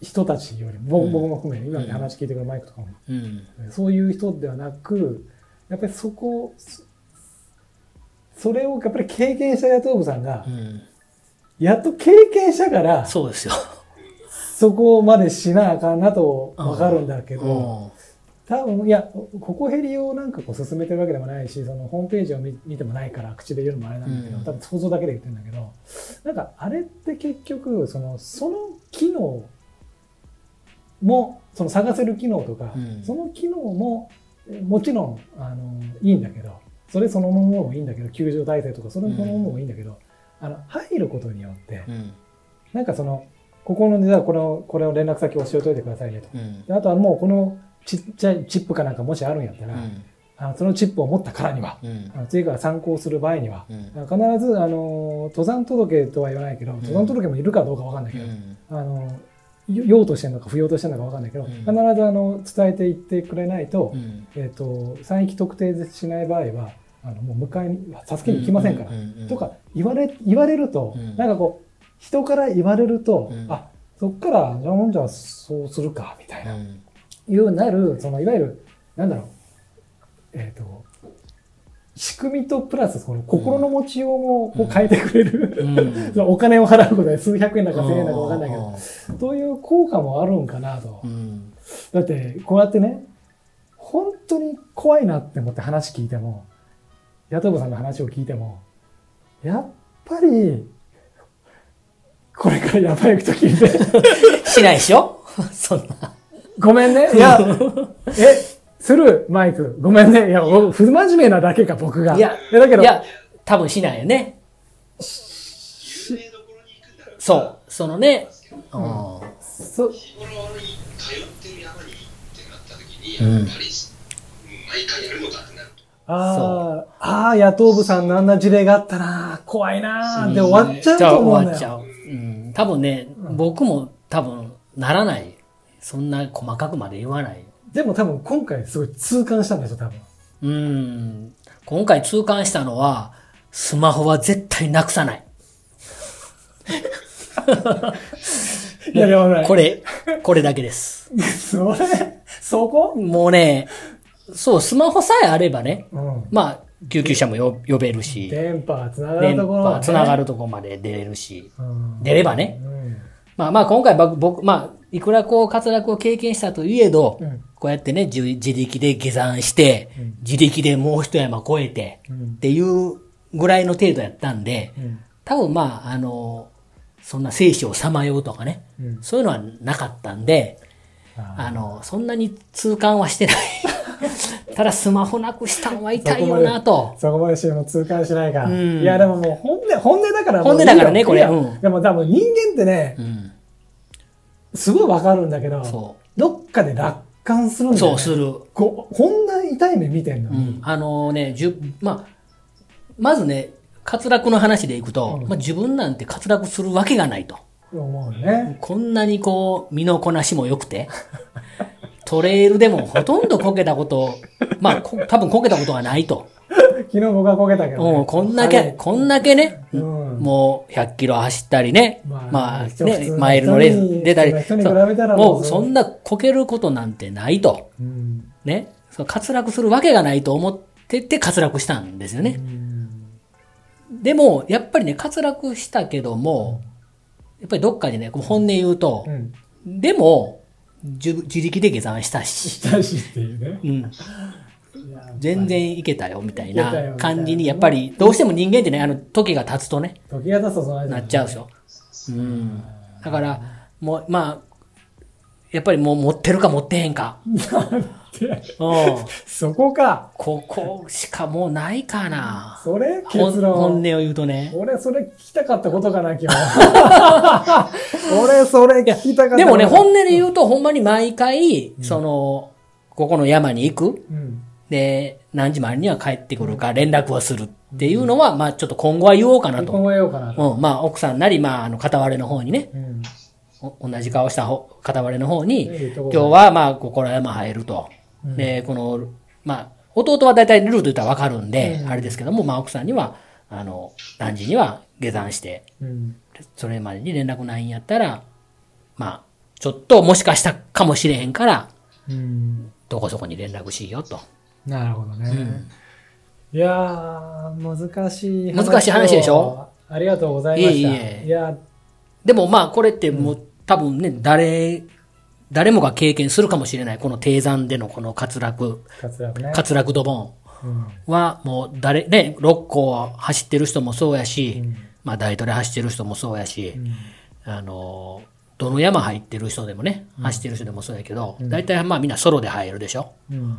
人たちよりも、うん僕も含め今まで話聞いてくるマイクとかも、うん。そういう人ではなくやっぱりそこそそれをやっぱり経験した野党部さんがう、ん。やっと経験したからそうですよ。そこまでしなあかんなとわかるんだけど、うん多分、いや、ここヘリをなんかこう進めてるわけでもないし、そのホームページを見見てもないから口で言うのもあれなんだけど、うん多分想像だけで言ってるんだけど、なんかあれって結局、その、その機能も、その探せる機能とか、うんその機能も、えもちろん、あの、いいんだけど、それそのものもいいんだけど、救助体制とかそれそのものもいいんだけど、あの、入ることによって、うん。なんかその、ここの、じゃあこれを、これを連絡先教えといてくださいねと。うん。であとはもうこのちっちゃいチップかなんかもしあるんやったら、うん。あのそのチップを持ったからには、うん。あの次から参考する場合には、うん。必ずあの登山届とは言わないけど、登山届もいるかどうかわかんないけど、あのよ用としてるのか不要としてるのかわかんないけど、うん必ずあの伝えていってくれないと,、うん。えー、と山域特定しない場合はあのもう迎えに助けに行きませんから、うんとか言われ言われると、うんなんかこう人から言われると、うんあそっからじゃあほんじゃそうするかみたいな。うん。いうなる、そのいわゆる、なんだろう、えっ、と、仕組みとプラス、その心の持ちようもこう変えてくれる、うん お金を払うことで数百円だか千円だかわかんないけど、ど。そういう効果もあるんかなとう。ん。だって、こうやってね、本当に怖いなって思って話聞いても、野党部さんの話を聞いても、やっぱり、これからやばい時にね、しないでしょ？そんな。ごめんね。いや、え、する？マイク。ごめんね。いや、僕不真面目なだけか、僕が。いや、だけど、いや、多分しないよね。そう。そのね。うん。そ日頃に通ってる山にってなった時に、うんやっぱり、うん毎回やるのかってなると。あーあー、野党部さんのあんな事例があったな怖いなで終わっちゃうと思うんだよ。終わっちゃう。うん。多分ね、僕も多分ならない。そんな細かくまで言わない。でも多分今回すごい痛感したんですよ、多分。うん。今回痛感したのは、スマホは絶対なくさない。いや、でもね、これ、これだけです。それ、そこ？もうね、そう、スマホさえあればね、うん。まあ、救急車もよ呼べるし、電波つなが電るところ波つながる。るとこまで出れるし、うん出ればね。うん。まあまあ今回僕、僕まあ、いくらこう滑落を経験したといえど、うん。こうやってね、自自力で下山して、うん。自力でもう一山越えて、うん。っていうぐらいの程度やったんで、うん。多分まあ、あの、そんな生死をさまようとかね、うん。そういうのはなかったんで、あの、そんなに痛感はしてない。ただスマホなくしたんは痛いよなと。そこまでしても痛感しないか。うん。いや、でももう本音、本音だから本音だからねこれ。でも多分人間ってねう、ん。すごいわかるんだけど、そどっかで楽観するんう。だよ、ね。そうする。ここんな痛い目見てんの？に。うん。あのね、じゅ、まあ、まずね、滑落の話でいくと、うんまあ、自分なんて滑落するわけがないと。思うね。こんなにこう、身のこなしも良くて、トレイルでもほとんどこけたこと、まあ、こ多分こけたことはないと。昨日僕はこけたけど、ね。うん、こんだけ、こんだけね、うんもう100キロ走ったりね、まあまあね、マイルのレース出たり、たらもうそんなこけることなんてないと。うん。ね、そう滑落するわけがないと思ってて滑落したんですよね。でも、やっぱりね、滑落したけども、やっぱりどっかでね、こう本音言うとう、ん。でも、自自力で下山したし、したしっていうね。うん、全然いけたよみたいなな感じに、やっぱりどうしても人間ってね、あの時が経つとね、時が経つとそなっちゃうでしょ。うん。だから、もう、まあ、やっぱりもう持ってるか持ってへんか。そこか。ここしかもうないかな。それ本結論。本音を言うとね。俺、それ聞きたかったことかな、今日。俺、それ聞きたかったでもね、本音で言うと、ほんまに毎回、その、ここの山に行く。うん。で、何時までには帰ってくるか連絡をするっていうのは、まあちょっと今後は言おうかなと。考えようかなと。うん、まあ奥さんなり、まああの片割れの方にね、うん。お同じ顔した方片割れの方に、今日はまあここら山入ると。で、この、まあ弟は大体ルート言ったらわかるんで、あれですけども、まあ奥さんには、あの、何時には下山して、うん。それまでに連絡ないんやったら、まあ、ちょっともしかしたかもしれへんから、うん。どこそこに連絡しようと。なるほどね。いやー、難しいを難しい話でしょ？ありがとうございました。いえいえいや、でもまあこれってもう、多分ね、誰、誰もが経験するかもしれない、この低山でのこの滑落、活躍ね。滑落ドボンうん。はもう誰、ね、6校走ってる人もそうやし、うんまあ大トレ走ってる人もそうやし、うんあの、どの山入ってる人でもね、走ってる人でもそうやけど、大体まあみんなソロで入るでしょ？うん。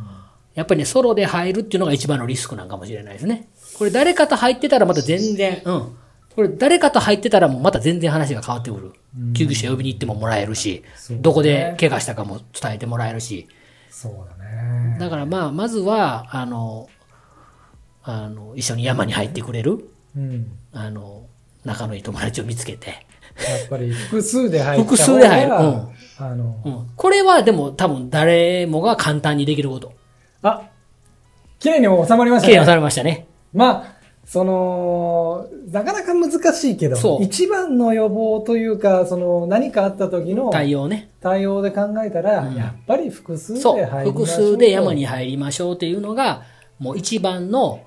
やっぱりね、ソロで入るっていうのが一番のリスクなんかもしれないですね。これ誰かと入ってたらまた全然、うん。これ誰かと入ってたらもうまた全然話が変わってくる。救急車呼びに行ってももらえるし、ねどこで怪我したかも伝えてもらえるし。そうだね。だからまあ、まずは、あの、あの、一緒に山に入ってくれる、うん。あの、仲のいい友達を見つけて。やっぱり複数で入った方が複数で入るうんあの、うん。これはでも多分誰もが簡単にできること。あ、綺麗に収まりましたね。経営されましたね。まあ、その、なかなか難しいけど、一番の予防というか、その、何かあった時の対応ね。対応で考えたら、うんやっぱり複数で入りましょう複数で山に入りましょうっていうのが、もう一番の、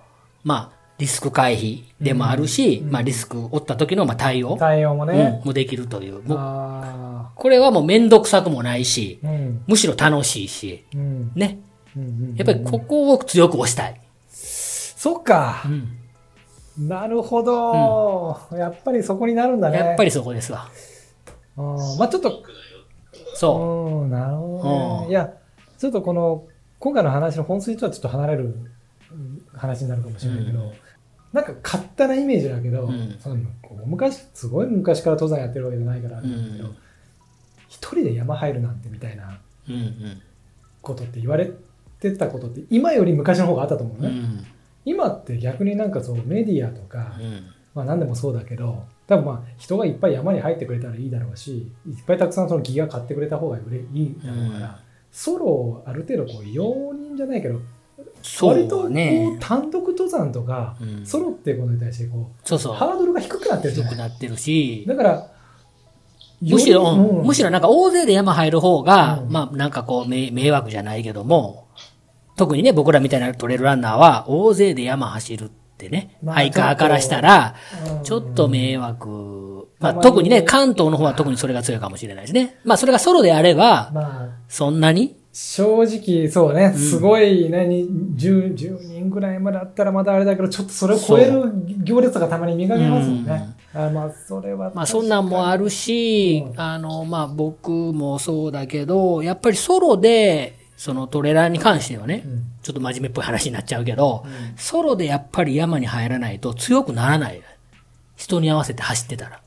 まあ、リスク回避でもあるし、まあ、リスクを負った時のまあ対応、対応もね。うんもできるという。これはもうめんどくさくもないし、むしろ楽しいし、うん、ね。うんうん。やっぱりここを強く押したい。そっかう。ん。なるほど、やっぱりそこになるんだね。やっぱりそこですわ。うんまあちょっと、そうん、なるほどね。うんいや、ちょっとこの、今回の話の本筋とはちょっと離れるうん話になるかもしれないけど、うんなんか勝手なイメージだけど、うんその昔、すごい昔から登山やってるわけじゃないからあんだけど、うん一人で山入るなんてみたいなう。うんことって言われてたことって、今より昔の方があったと思ううん。うね。ん。今って逆になんかそうメディアとか、うん。まあ何でもそうだけど、多分まあ人がいっぱい山に入ってくれたらいいだろうし、いっぱいたくさんそのギガ買ってくれた方がいいだろうから、うんソロをある程度こう容認じゃないけど、割とこうね。単独登山とか、うんソロっていうことに対してこう、そうそう。ハードルが低くなってる低くなってるし、だから、むしろ、むしろなんか大勢で山入る方が、うんまあなんかこう迷迷惑じゃないけども、特にね、僕らみたいなトレイルランナーは大勢で山走るってね、まあハイカーからしたら、うんちょっと迷惑。まあ特にね、関東の方は特にそれが強いかもしれないですね。まあそれがソロであれば、まあ、そんなに？正直、そうね、すごいね、に 10, 10人ぐらいまであったらまだあれだけど、ちょっとそれを超える行列がたまに見かけますよね。あまあ、それは。まあ、そんなんもあるし、うんあの、まあ、僕もそうだけど、やっぱりソロで、そのトレーラーに関してはね、うんちょっと真面目っぽい話になっちゃうけど、ソロでやっぱり山に入らないと強くならない。人に合わせて走ってたら。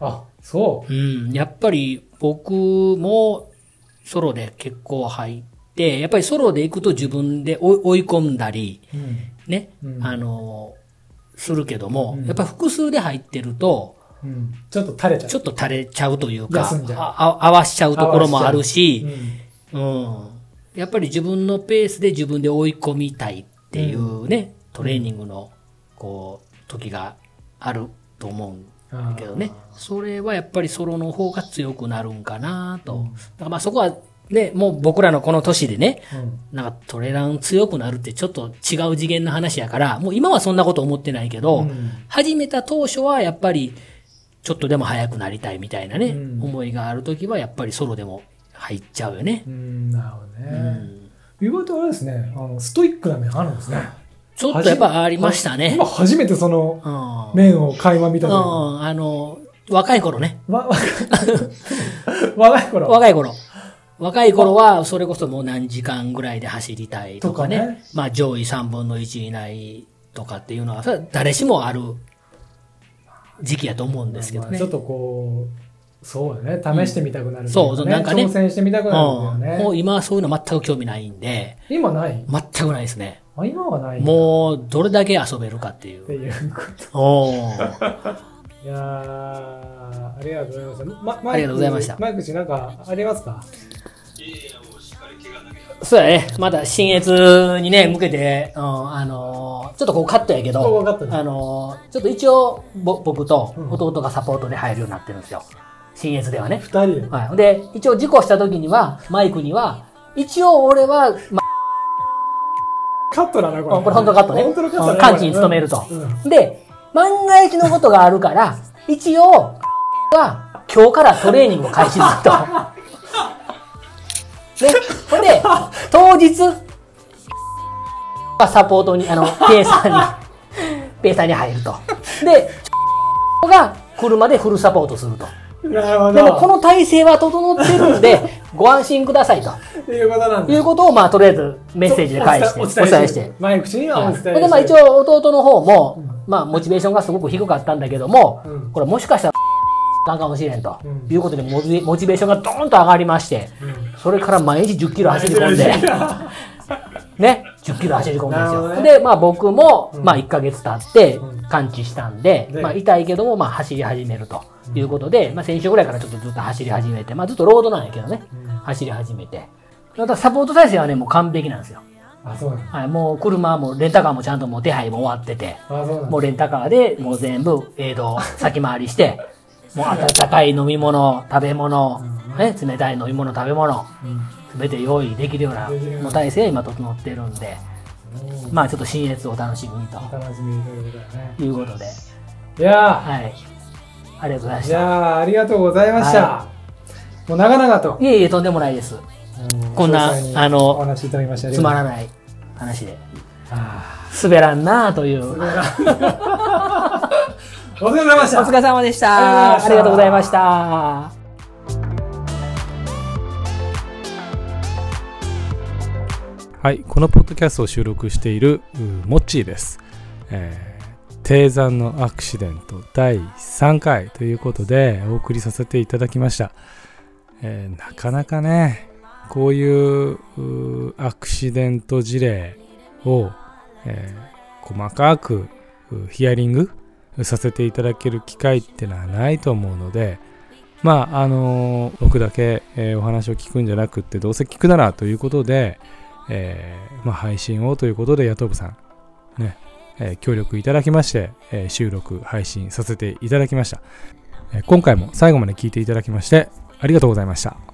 あ、そうん、やっぱり僕もソロで結構入って、やっぱりソロで行くと自分で追い込んだり、う。うん。ね、うんあの、するけども、うんやっぱり複数で入ってると、うん。ちょっと垂れちゃう。ちょっと垂れちゃうというか、合わしちゃうところもあるしう、んうん。やっぱり自分のペースで自分で追い込みたいっていうね、トレーニングの、こう、時があると思うんだけどね。それはやっぱりソロの方が強くなるんかなと。だからまあそこは、ね、もう僕らのこの年でね、うん。なんかトレラン強くなるってちょっと違う次元の話やから、もう今はそんなこと思ってないけど、うん。始めた当初はやっぱりちょっとでも速くなりたいみたいなね、うん。思いがあるときはやっぱりソロでも入っちゃうよね。うん、なるほどうね。ん意外とあれですね、あの、ストイックな面あるんですね。ちょっとやっぱありましたね今。初めてそのうん。面を垣間見たうというかん、あの、若い頃ね。若い頃。若い頃。若い頃は、それこそもう何時間ぐらいで走りたいとかね。とかねまあ上位3分の1以内とかっていうのは、それは誰しもある時期やと思うんですけどね。まあちょっとこう、そうだね、試してみたくなる、んそうそうなんかね挑戦してみたくなるんだよね。うんもう今はそういうの全く興味ないんで、今ない？全くないですね。あ今はないもう、どれだけ遊べるかっていうって。いうこと。いやー、ありがとうございました。ま、ありがとうございましたマイク氏なんかありますか？そうやね。まだ新越にね、向けて、うん、あのーちょっとこうカットやけど、ここあのーちょっと一応、ぼ僕とうん弟がサポートで入るようになってるんですよ。新越ではね。二人で。はい。で、一応事故した時には、マイクには、一応俺は、まカットだな、これ。あ、これ本当のカットね。本当のカットだね。うん完治に努めると。うんで、万が一のことがあるから、一応、は、今日からトレーニングを開始すると。ね。ほんで、当日、サポートに、あの、ペーサーに、ペーサーに入ると。で、が車でフルサポートすると。なるほど。でも、この体制は整ってるんで、ご安心くださいと。いうことなんだ。いうことを、まあ、とりあえずメッセージで返して、おお伝えして。マイク氏にはお伝えして。で、まあ一応弟の方も、まあモチベーションがすごく低かったんだけども、うんこれもしかしたら、あかんかもしれんと、うんいうことでモチモチベーションがドーンと上がりまして、うんそれから毎日10キロ走り込んで、ね、10キロ走り込むんですよ。で、まあ僕も、うんまあ1ヶ月経ってうん完治したんで、でまあ痛いけども、まあ走り始めるということで、まあ先週ぐらいからちょっとずっと走り始めて、まあずっとロードなんやけどね、うん走り始めて。ただサポート体制はね、もう完璧なんですよ。あ、そうなんだ。はい、もう車もレンタカーもちゃんともう手配も終わってて、あ、そうな。もうレンタカーでもう全部、えーと、先回りして、もう温かい飲み物、食べ物、ね、冷たい飲み物、食べ物、うんすべて用意できるようなもう体制が今整ってるんで、まあちょっと新越をお楽しみにとお楽しみということだよね。いうことで、いやはい。ありがとうございました。ゃあ、ありがとうございました。はもう長々と、いえいえ、とんでもないです。こんなあのお話しいただきましてありつまらない話で。あ滑らんなあという。ーお疲れ様でした。お疲れ様でした。ありがとうございました。はい、このポッドキャストを収録しているうモッチーです。えー低山のアクシデント第3回ということでお送りさせていただきました。えーなかなかね、こういうアクシデント事例を、えー細かくヒアリングさせていただける機会ってのはないと思うので、まあ、あの僕だけ、えーお話を聞くんじゃなくって、どうせ聞くならということで、えーまあ、配信をということで、野党部さん、ね、えー協力いただきまして、えー収録、配信させていただきました、えー今回も最後まで聞いていただきまして、ありがとうございました。